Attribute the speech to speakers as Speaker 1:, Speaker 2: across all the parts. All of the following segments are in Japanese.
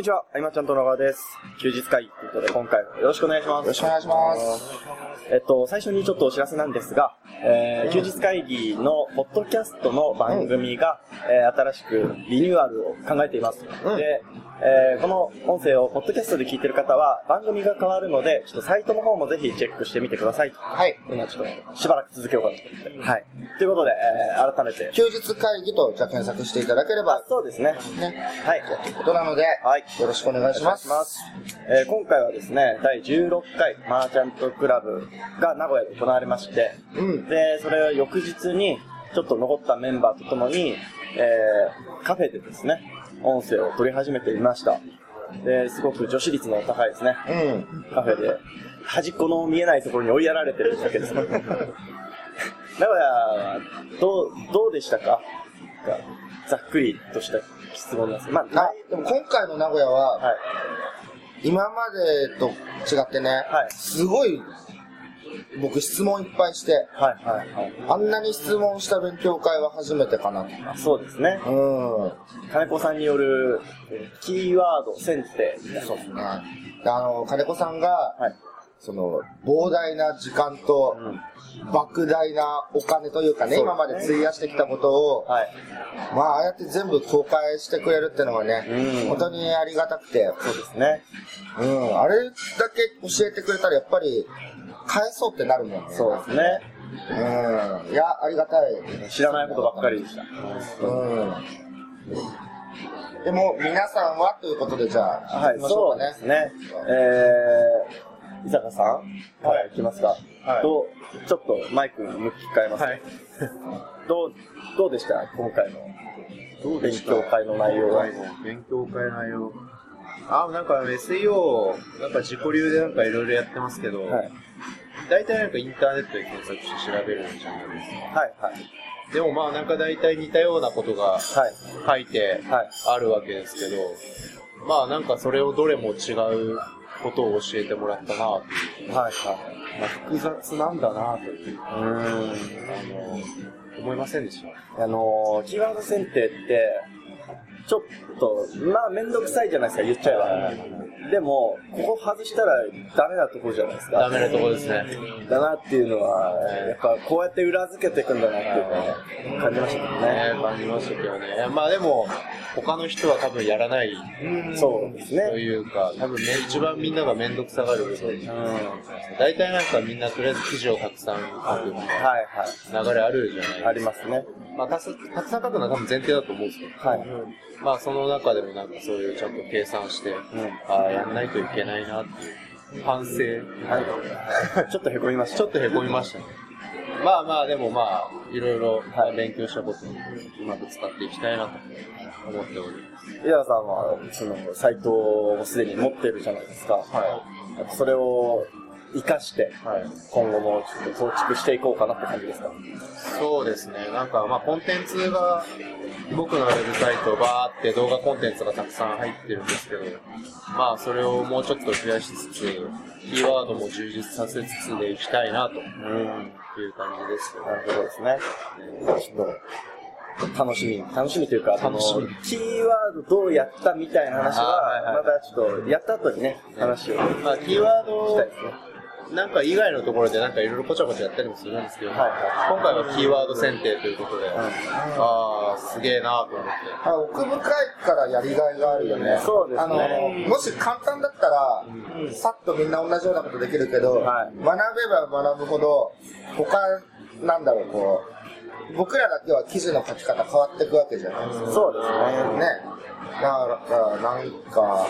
Speaker 1: にちは、あいまちゃんと野川です。休日会ということで、今回もよろしくお願いします。
Speaker 2: よろしくお願いします。
Speaker 1: えっと、最初にちょっとお知らせなんですが、えー休日会議のポッドキャストの番組が、えー新しくリニューアルを考えています。
Speaker 2: うん
Speaker 1: で、えーこの音声をポッドキャストで聞いてる方は、番組が変わるので、ちょっとサイトの方もぜひチェックしてみてください。
Speaker 2: はい。
Speaker 1: 今ちょっとしばらく続けようかなと思って。はい。ということで、えー改めて。
Speaker 2: 休日会議とじゃあ検索していただければ
Speaker 1: あ、、そうですね。
Speaker 2: ね、
Speaker 1: はい。
Speaker 2: ということなので、
Speaker 1: はい。
Speaker 2: よろしくお願いします。
Speaker 1: お願いしえー今回はですね、第16回マーチャントクラブが名古屋で行われまして、
Speaker 2: うん。
Speaker 1: で、それを翌日に、ちょっと残ったメンバーとともに、えーカフェでですね、音声を取り始めていました。で、すごく女子率の高いですね、
Speaker 2: うん。
Speaker 1: カフェで。端っこの見えないところに追いやられてるだけです。名古屋は、どう、どうでしたか？ざっくりとした質問なんですけど、まあ、
Speaker 2: あ、でも今回の名古屋は、
Speaker 1: はい。
Speaker 2: 今までと違ってね、
Speaker 1: はい
Speaker 2: すごい、僕質問いっぱいして、
Speaker 1: はい、はい、はい。
Speaker 2: あんなに質問した勉強会は初めてかなと。
Speaker 1: あそうですね。
Speaker 2: うん。
Speaker 1: 金子さんによる、えーキーワード選定。
Speaker 2: そうですね。あの、金子さんが、
Speaker 1: はい。
Speaker 2: その、膨大な時間と、
Speaker 1: うん。
Speaker 2: 莫大なお金というかね、今まで費やしてきたことを、
Speaker 1: はい。
Speaker 2: まあ、ああやって全部公開してくれるってのはね、
Speaker 1: うん
Speaker 2: 本当にありがたくて、
Speaker 1: そうですね。
Speaker 2: うん、あれだけ教えてくれたらやっぱり、返そうってなるもんね。
Speaker 1: そうですね。
Speaker 2: うん。いや、ありがたい。
Speaker 1: 知らないことばっかりでした。
Speaker 2: うん。でも、皆さんはということで、じゃあ、
Speaker 1: はい、そうですね。えー、伊坂さんはい、行きますか。
Speaker 3: はい
Speaker 1: どう、ちょっとマイク向き変えます、
Speaker 3: はい。
Speaker 1: どう、どうでした？今回の勉強会の内容は。
Speaker 3: 勉強会の内容。あ、なんか SEO、なんか自己流でなんかいろいろやってますけど、
Speaker 1: はい。
Speaker 3: 大体なんかインターネットで検索して調べるんじゃないですか。
Speaker 1: はい、はい。
Speaker 3: でもまあなんか大体似たようなことが
Speaker 1: はい。
Speaker 3: 書いて
Speaker 1: はい
Speaker 3: あるわけですけど、まあなんかそれをどれも違うことを教えてもらったなという。
Speaker 1: はい、はい。
Speaker 3: まあ複雑なんだなという、
Speaker 1: うーん。
Speaker 3: あの、思いませんでした？
Speaker 1: あのー、キーワード選定って、ちょっと、まあ、めんどくさいじゃないですか、言っちゃえば。でも、ここ外したらダメなところじゃないですか。
Speaker 3: ダメなとこですね。
Speaker 1: だなっていうのは、やっぱこうやって裏付けていくんだなっていうのを感じましたけどね。
Speaker 3: ね、感じましたけどね。まあでも、他の人は多分やらない
Speaker 1: そうです
Speaker 3: と
Speaker 1: ね。
Speaker 3: いうか、多分ね、一番みんなが面倒くさがる部分。大体なんかみんなとりあえず記事をたくさん書くみたい
Speaker 1: はいは
Speaker 3: な流れあるじゃない
Speaker 1: い。ありますね。
Speaker 3: まあ、たくたくさん書くのは多分前提だと思うんですけど、
Speaker 1: はい。
Speaker 3: まあその中でもなんかそういうちゃんと計算して、ああ、やんないといけないなっていう反省。
Speaker 1: はい。ちょっとへこみました。
Speaker 3: ちょっとへこみましたね。まあまあ、でもまあ、いろいろ勉強したことをうまく使っていきたいなと思っております。
Speaker 1: 伊沢さんは、その、サイトをすでに持ってるじゃないですか。
Speaker 3: は
Speaker 1: それを活かして、
Speaker 3: い。はい。
Speaker 1: 今後もちょっと構築していこうかなって感じですか？
Speaker 3: そうですね。なんかまあコンテンツが、僕のウェブサイトバーって動画コンテンツがたくさん入ってるんですけど、まあそれをもうちょっと増やしつつ、キーワードも充実させつつでいきたいなという感じですよ
Speaker 1: なるほどですね。ちょっと、楽しみ、楽しみというか、
Speaker 3: 楽しみ
Speaker 1: キーワードどうやったみたいな話
Speaker 3: は
Speaker 1: またちょっと、やった後にね、話を
Speaker 3: まあキーワー
Speaker 1: し
Speaker 3: ド
Speaker 1: たいですね。
Speaker 3: なんか以外のところでなんかいろいろこちゃこちゃやったりもするんですけど、
Speaker 1: はい。はい
Speaker 3: 今回はキーワード選定ということで、ああ、すげえなと思って。
Speaker 2: あ奥深いからやりがいがあるよね。
Speaker 1: そうですね。
Speaker 2: あの、もし簡単だったら、さっとみんな同じようなことできるけど、
Speaker 1: はい。
Speaker 2: 学べば学ぶほど、他、なんだろう、こう、僕らだけは記事の書き方変わっていくわけじゃないですか。
Speaker 1: そうですね。
Speaker 2: ね。だから、なんか、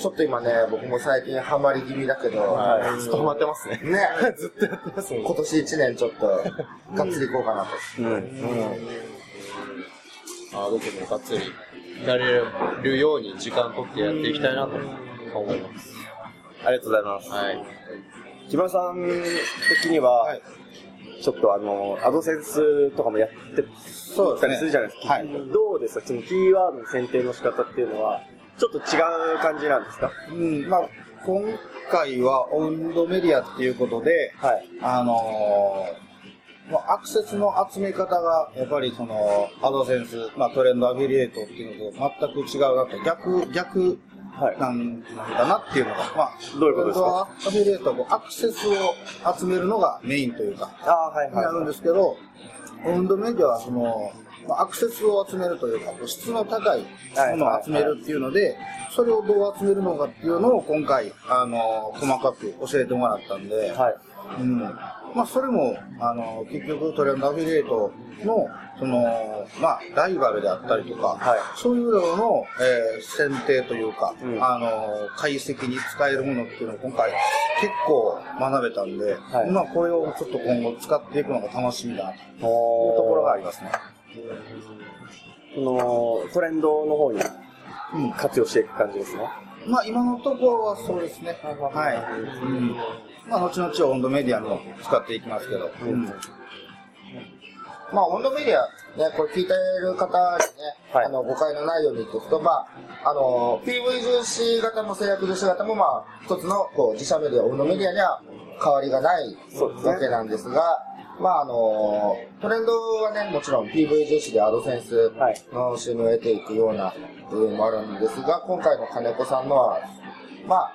Speaker 2: ちょっと今ね、僕も最近ハマり気味だけど、
Speaker 1: はい
Speaker 3: ずっと止まってますね。
Speaker 2: ね、
Speaker 3: ずっとやってますもん。
Speaker 2: 今年1年ちょっと、がっつりいこうかなと。
Speaker 1: うん。
Speaker 2: うん。
Speaker 3: あー僕もがっつりやれるように時間取ってやっていきたいなと思います。
Speaker 1: ありがとうございます。
Speaker 3: はい。
Speaker 1: 木村さん的には、
Speaker 2: はい
Speaker 1: ちょっとあの、アドセンスとかもやって
Speaker 2: そう
Speaker 1: たりするじゃないですか。
Speaker 2: はい。
Speaker 1: どうですか？そのキーワードの選定の仕方っていうのは、ちょっと違う感じなんですか？
Speaker 4: うん、まあ、今回は温度メディアっていうことで、
Speaker 1: はい。
Speaker 4: あのーまあアクセスの集め方が、やっぱりその、アドセンス、まあトレンドアフィリエイトっていうのと全く違うなと、逆、逆
Speaker 1: はい
Speaker 4: なんなんだなっていうのが、まあ、
Speaker 1: どういうことですか？
Speaker 4: アフィリエイトはこうアクセスを集めるのがメインというか、
Speaker 1: ああ、はい
Speaker 4: になるんですけど、温度メディアはその、まあアクセスを集めるというか、質の高いものを集めるっていうので、それをどう集めるのかっていうのを今回、あの、細かく教えてもらったんで、
Speaker 1: はい。
Speaker 4: うん。まあ、それも、あの、結局トレンドアフィリエイトの、その、まあ、ライバルであったりとか、
Speaker 1: はい
Speaker 4: そういうのの、えー選定というか、
Speaker 1: うん
Speaker 4: あの、解析に使えるものっていうのを今回結構学べたんで、
Speaker 1: はい
Speaker 4: まあ、これをちょっと今後使っていくのが楽しみだなというと
Speaker 1: お
Speaker 4: ころがありますね。
Speaker 1: その、トレンドの方に
Speaker 4: うん。
Speaker 1: 活用していく感じですね。
Speaker 4: まあ、今のところはそうですね。はい。うん。まあ、後々温度メディアにも使っていきますけど。うん。
Speaker 2: まあ、温度メディア、ね、これ聞いてる方にね、
Speaker 1: はい
Speaker 2: あの、誤解のないように言っておくと、まあ、あの、PV 重視型も制約重視型も、まあ、一つの、こう、自社メディア、温度メディアには変わりがないわけなんですが、まあ、あの、トレンドはね、もちろん PV 重視でアドセンス
Speaker 1: はい
Speaker 2: の収入を得ていくような部分もあるんですが、今回の金子さんのは、まあ、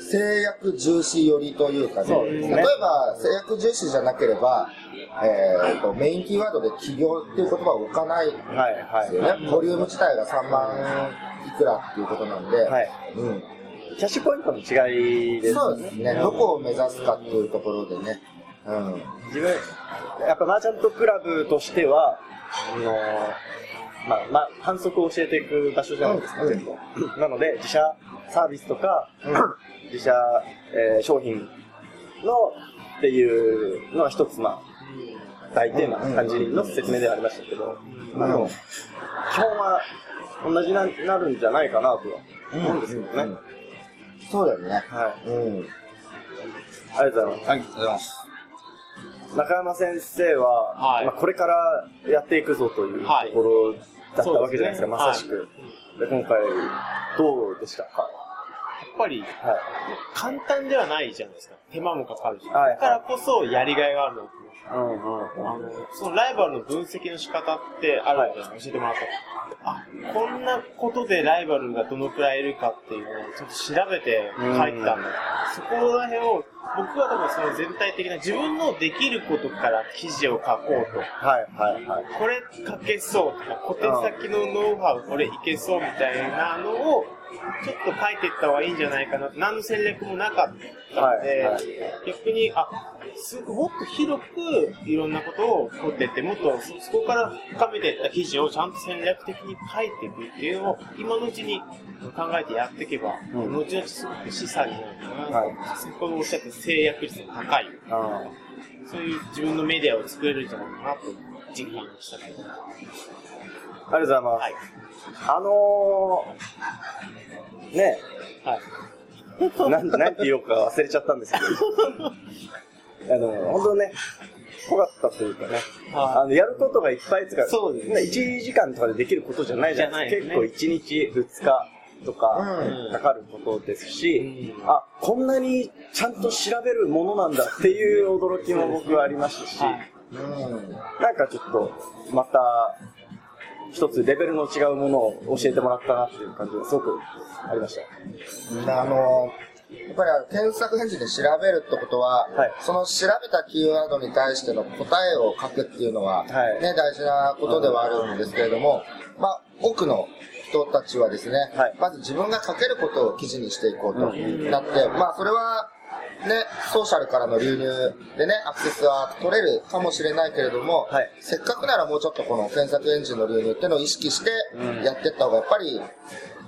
Speaker 2: 制約重視寄りというかね、
Speaker 1: ね
Speaker 2: 例えば制約重視じゃなければ、えー、とメインキーワードで起業っていう言葉を置かないんで
Speaker 1: はい、はい。
Speaker 2: すよね。ボリューム自体が3万いくらっていうことなんで、
Speaker 1: はい。
Speaker 2: うん、
Speaker 1: キャッシュポイントの違いですね。
Speaker 2: うですね。どこを目指すかっていうところでね、うん、
Speaker 1: 自分、やっぱマーチャントクラブとしては、あのまあ、まあ、反則を教えていく場所じゃないですか、
Speaker 2: うん
Speaker 1: 全部。なので、自社サービスとか、自社、えー商品のっていうのは一つ、まあ、大テーマな感じの説明ではありましたけど、まあでも、基本は同じななるんじゃないかなとは思うんですけどね。
Speaker 2: そうだよね。
Speaker 1: はい。
Speaker 2: うん、
Speaker 1: ありがとうございます。
Speaker 4: ありがとうございます。
Speaker 1: 中山先生は、
Speaker 5: はい
Speaker 1: まあ、これからやっていくぞというと
Speaker 5: はい
Speaker 1: ころだったわけじゃないですか、まさしく。で今回、どうでしたか？
Speaker 5: やっぱり
Speaker 1: はい。
Speaker 5: 簡単ではないじゃないですか。手間もかかるし。
Speaker 1: はい
Speaker 5: だからこそやりがいがあるなと思って
Speaker 1: うんうん。
Speaker 5: あの、そのライバルの分析の仕方ってあるんで、教えてもらったあ、こんなことでライバルがどのくらいいるかっていうのをちょっと調べて書いてたんだ。そこら辺を、僕は多分その全体的な自分のできることから記事を書こうと。
Speaker 1: はいはいはい。
Speaker 5: これ書けそうとか、小手先のノウハウ、これいけそうみたいなのを、ちょっと書いていった方がいいんじゃないかな何の戦略もなかったので、
Speaker 1: はいはい
Speaker 5: 逆に、あ、すもっと広くいろんなことを取っていって、もっとそそこから深めていった記事をちゃんと戦略的に書いていくっていうのを今のうちに考えてやっていけば、
Speaker 1: うん
Speaker 5: 後々すごく資産になるかな、
Speaker 1: はい
Speaker 5: 先ほどおっしゃった制約率の高い、
Speaker 1: あ
Speaker 5: そういう自分のメディアを作れるんじゃないかなと実感したけど。
Speaker 1: ーありがとうございます。
Speaker 5: はい。
Speaker 1: あのー、ね。
Speaker 5: はい。
Speaker 1: なん、なんて言おうか忘れちゃったんですけど。あの、本当ね、濃かったというかね、
Speaker 5: はい。
Speaker 1: あの、やることがいっぱいつか、
Speaker 5: そうですね。
Speaker 1: 1時間とかでできることじゃないじゃないですか。結構1日、2日とか
Speaker 5: うん。
Speaker 1: かかることですし、
Speaker 5: うん。
Speaker 1: あ、こんなにちゃんと調べるものなんだっていう驚きも僕はありましたし、
Speaker 5: はい。
Speaker 2: うん
Speaker 1: なんかちょっと、また、一つレベルの違うものを教えてもらったなっていう感じがすごくありました。
Speaker 2: あのやっぱりあの検索エンジンで調べるってことは、
Speaker 1: はい。
Speaker 2: その調べたキーワードに対しての答えを書くっていうのは、
Speaker 1: はい。
Speaker 2: ね、大事なことではあるんですけれども、まあ、多くの人たちはですね、
Speaker 1: はい。
Speaker 2: まず自分が書けることを記事にしていこうと
Speaker 1: うん
Speaker 2: なって、まあ、それは、ね、ソーシャルからの流入でね、アクセスは取れるかもしれないけれども、
Speaker 1: はい。
Speaker 2: せっかくならもうちょっとこの検索エンジンの流入っていうのを意識して
Speaker 1: うん。
Speaker 2: やっていった方がやっぱり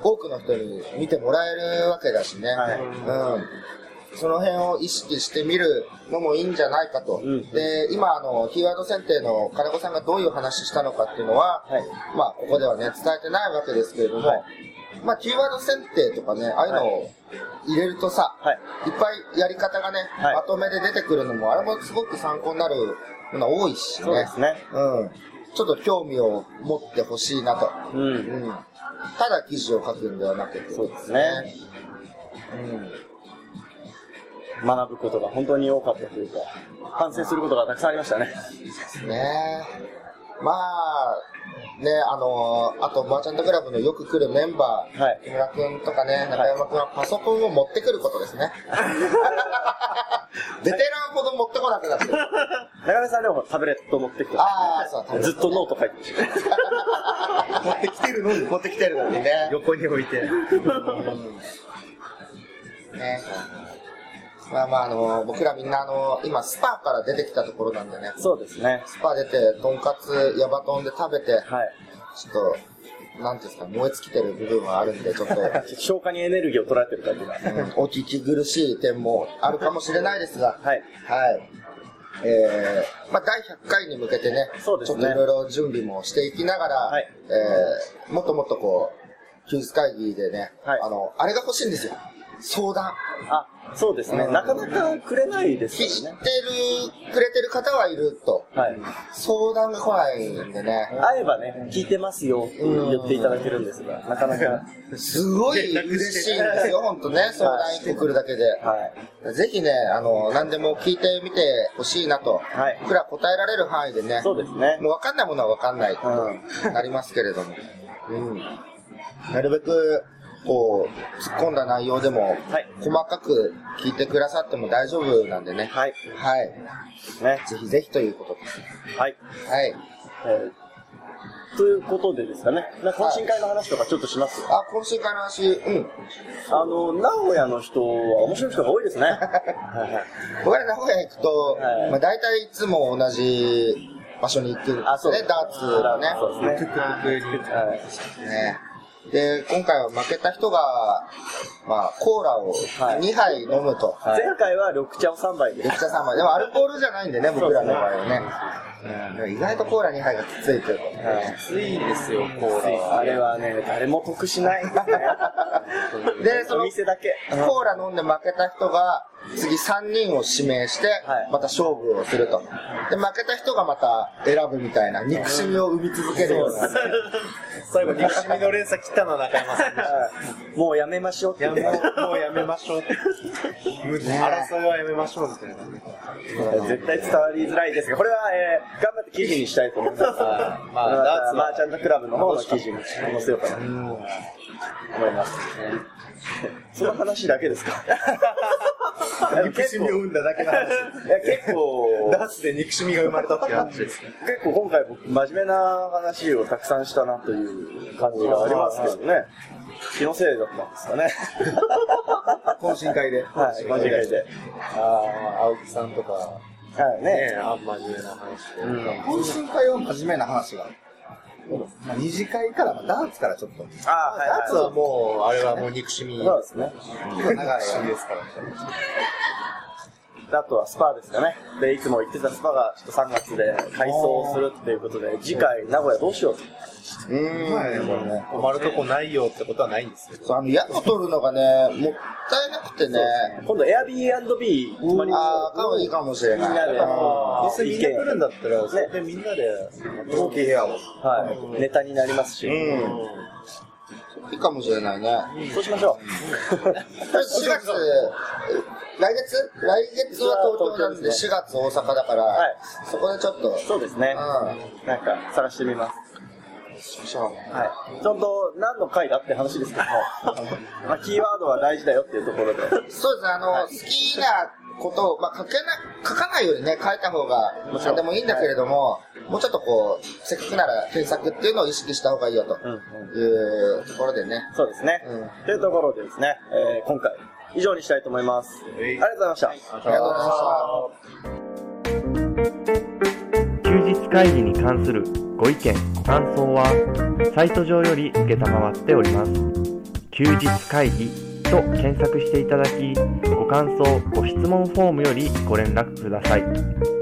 Speaker 2: 多くの人に見てもらえるわけだしね。
Speaker 1: はい。
Speaker 2: うん。その辺を意識してみるのもいいんじゃないかと。
Speaker 1: ん。
Speaker 2: で、今、あの、キーワード選定の金子さんがどういう話したのかっていうのは、
Speaker 1: はい。
Speaker 2: まあ、ここではね、伝えてないわけですけれども、
Speaker 1: はい
Speaker 2: まあ、キーワード選定とかね、ああいうのを入れるとさ、
Speaker 1: はい。
Speaker 2: いっぱいやり方がね、
Speaker 1: はい
Speaker 2: まとめで出てくるのも、あれもすごく参考になるもの多いしね。
Speaker 1: そうですね。
Speaker 2: うん。ちょっと興味を持ってほしいなと。
Speaker 1: うん。
Speaker 2: うん。ただ記事を書くんではなくて。
Speaker 1: そうですね。
Speaker 2: うん。
Speaker 1: 学ぶことが本当に多かったというか、反省することがたくさんありましたね。
Speaker 2: ねまあ、ね、あのーあと、マーチャントクラブのよく来るメンバー、
Speaker 1: はい
Speaker 2: 木村くんとかね、中山くんはパソコンを持ってくることですね。ベテランほど持ってこなくなってる。
Speaker 1: 中根さんでもタブレット持ってきて、
Speaker 2: ああ、そう、
Speaker 1: ずっとノート書いてました。
Speaker 2: 持ってきてるのに。持ってきてるのにね。
Speaker 5: 横に置いて。
Speaker 2: ね。まあまあ、あの、僕らみんな、あの、今、スパから出てきたところなんでね。
Speaker 1: そうですね。
Speaker 2: スパ出て、とんかつ、矢場とんで食べて、
Speaker 1: はい。
Speaker 2: ちょっと、なんていうんですか、燃え尽きてる部分はあるんで、ちょっと、
Speaker 1: 消化にエネルギーを取られてる感じが。
Speaker 2: うんお聞き苦しい点もあるかもしれないですが、
Speaker 1: はい。
Speaker 2: はい。えー、まあ、第100回に向けてね、
Speaker 1: そうですね
Speaker 2: ちょっといろいろ準備もしていきながら、
Speaker 1: はい
Speaker 2: えー、もっともっとこう、休日会議でね、
Speaker 1: はい
Speaker 2: あの、あれが欲しいんですよ。相談。
Speaker 1: あ、そうですね。
Speaker 2: うん
Speaker 1: なかなかくれないです
Speaker 2: 知って
Speaker 1: よね。
Speaker 2: る、くれてる方はいると、
Speaker 1: はい。
Speaker 2: 相談が来ないんでね、
Speaker 1: 会えばね、聞いてますよって言っていただけるんですが、なかなか。
Speaker 2: すごい嬉しいんですよ、本当ね、相談1個来るだけで。
Speaker 1: はい。
Speaker 2: ぜひね、あの、何でも聞いてみてほしいなと、
Speaker 1: はい
Speaker 2: 僕ら答えられる範囲でね、
Speaker 1: そうですね。
Speaker 2: もう分かんないものは分かんないとなりますけれども、うん。なるべく、こう、突っ込んだ内容でも、
Speaker 1: はい
Speaker 2: 細かく聞いてくださっても大丈夫なんでね。
Speaker 1: はい。
Speaker 2: はい。
Speaker 1: ね。
Speaker 2: ぜひぜひということです。
Speaker 1: はい。
Speaker 2: はい。
Speaker 1: えーということでですかね。な懇親会の話とかちょっとします？
Speaker 2: あ、今週からの話、うん。
Speaker 1: あの、名古屋の人は面白い人が多いですね。
Speaker 2: 僕ら名古屋行くと、
Speaker 1: はい
Speaker 2: まあ大体いつも同じ場所に行くんですね、ダーツのね。
Speaker 1: そうですね。はい
Speaker 2: ね。で、今回は負けた人が、まあ、コーラを
Speaker 1: はい
Speaker 2: 2杯飲むと。
Speaker 1: 前回は緑茶を3杯で
Speaker 2: 緑。茶3杯。でもアルコールじゃないんでね、僕らの場合はね。うん意外とコーラ2杯がきついということでね。
Speaker 3: きついんですよ、コーラは。
Speaker 1: あれはね、誰も得しないですね。
Speaker 2: で、そ
Speaker 1: お
Speaker 2: の、
Speaker 1: 店だけ。
Speaker 2: コーラ飲んで負けた人が、次3人を指名して
Speaker 1: はい、
Speaker 2: また勝負をすると。で、負けた人がまた選ぶみたいな、憎しみを生み続けるような。
Speaker 5: 最後、憎しみの連鎖切ったのは中山さんでし
Speaker 1: はい もうやめましょうって
Speaker 5: もうやめましょうって。争いはやめましょうみたいな。
Speaker 1: 絶対伝わりづらいですが、これは、えー頑張って記事にしたいと思います。
Speaker 3: まあ
Speaker 1: ま
Speaker 3: ダーツは
Speaker 1: マーチャントクラブの方の記事に載せようかなと思います。その話だけですか？
Speaker 5: 憎しみを生んだだけの話。
Speaker 1: いや結構、
Speaker 5: ダーツで憎しみが生まれたって話です。
Speaker 1: 結構今回僕真面目な話をたくさんしたなという感じがありますけどね。気のせいだったんですかね。
Speaker 5: 懇親会で。
Speaker 1: はい、間違いで。
Speaker 3: ああ、青木さんとか、
Speaker 1: はいね。
Speaker 3: ね、あんま真面目な話で。
Speaker 4: 懇親会は真面目な話が。まあ、二次会から、まあダーツからちょっと。
Speaker 1: あはい
Speaker 3: ダーツはもう、あれはもう憎しみ。
Speaker 1: そうですね。
Speaker 4: 長い
Speaker 3: ですから。
Speaker 1: あとはスパですかね。で、いつも言ってたスパがちょっと3月で改装するっていうことで、次回名古屋どうしようと。
Speaker 2: うーん。
Speaker 4: まあね、これね。
Speaker 5: 困るとこないよってことはないんですよ。
Speaker 2: そうあの、宿取るのがね、もったいなくてね。
Speaker 1: 今度 Airbnb 泊まり
Speaker 2: ああ、かもいいかもしれない。
Speaker 1: みんなで
Speaker 2: あ
Speaker 5: どうせみんな来るんだったら、それでみんなで、
Speaker 4: 大きい部屋を。
Speaker 1: はい、ネタになりますし、
Speaker 2: ーうん。いいかもしれないね。
Speaker 1: そうしましょ
Speaker 2: 4 月、来月来月は東京なんで、4月大阪だから、
Speaker 1: はい
Speaker 2: そこでちょっと、
Speaker 1: う。そうですね。
Speaker 2: う
Speaker 1: なんか探してみます。はい。ちょっと何の回だって話ですけども、まあ、キーワードは大事だよっていうところで。
Speaker 2: そうですね、あの、好きなことを、まあ、書けな、書かないよりね、書いた方が、何でもいいんだけれども、もうちょっとこう、せっかくなら検索っていうのを意識した方がいいよと
Speaker 1: うんうん。
Speaker 2: いうところでね。
Speaker 1: そうですね。
Speaker 2: うん
Speaker 1: というところでですね、えー今回以上にしたいと思います。ありがとうございました。
Speaker 2: ありがとうございました。
Speaker 6: 休日会議に関するご意見、ご感想は、サイト上より受けたまわっております。休日会議と検索していただき、ご感想、ご質問フォームよりご連絡ください。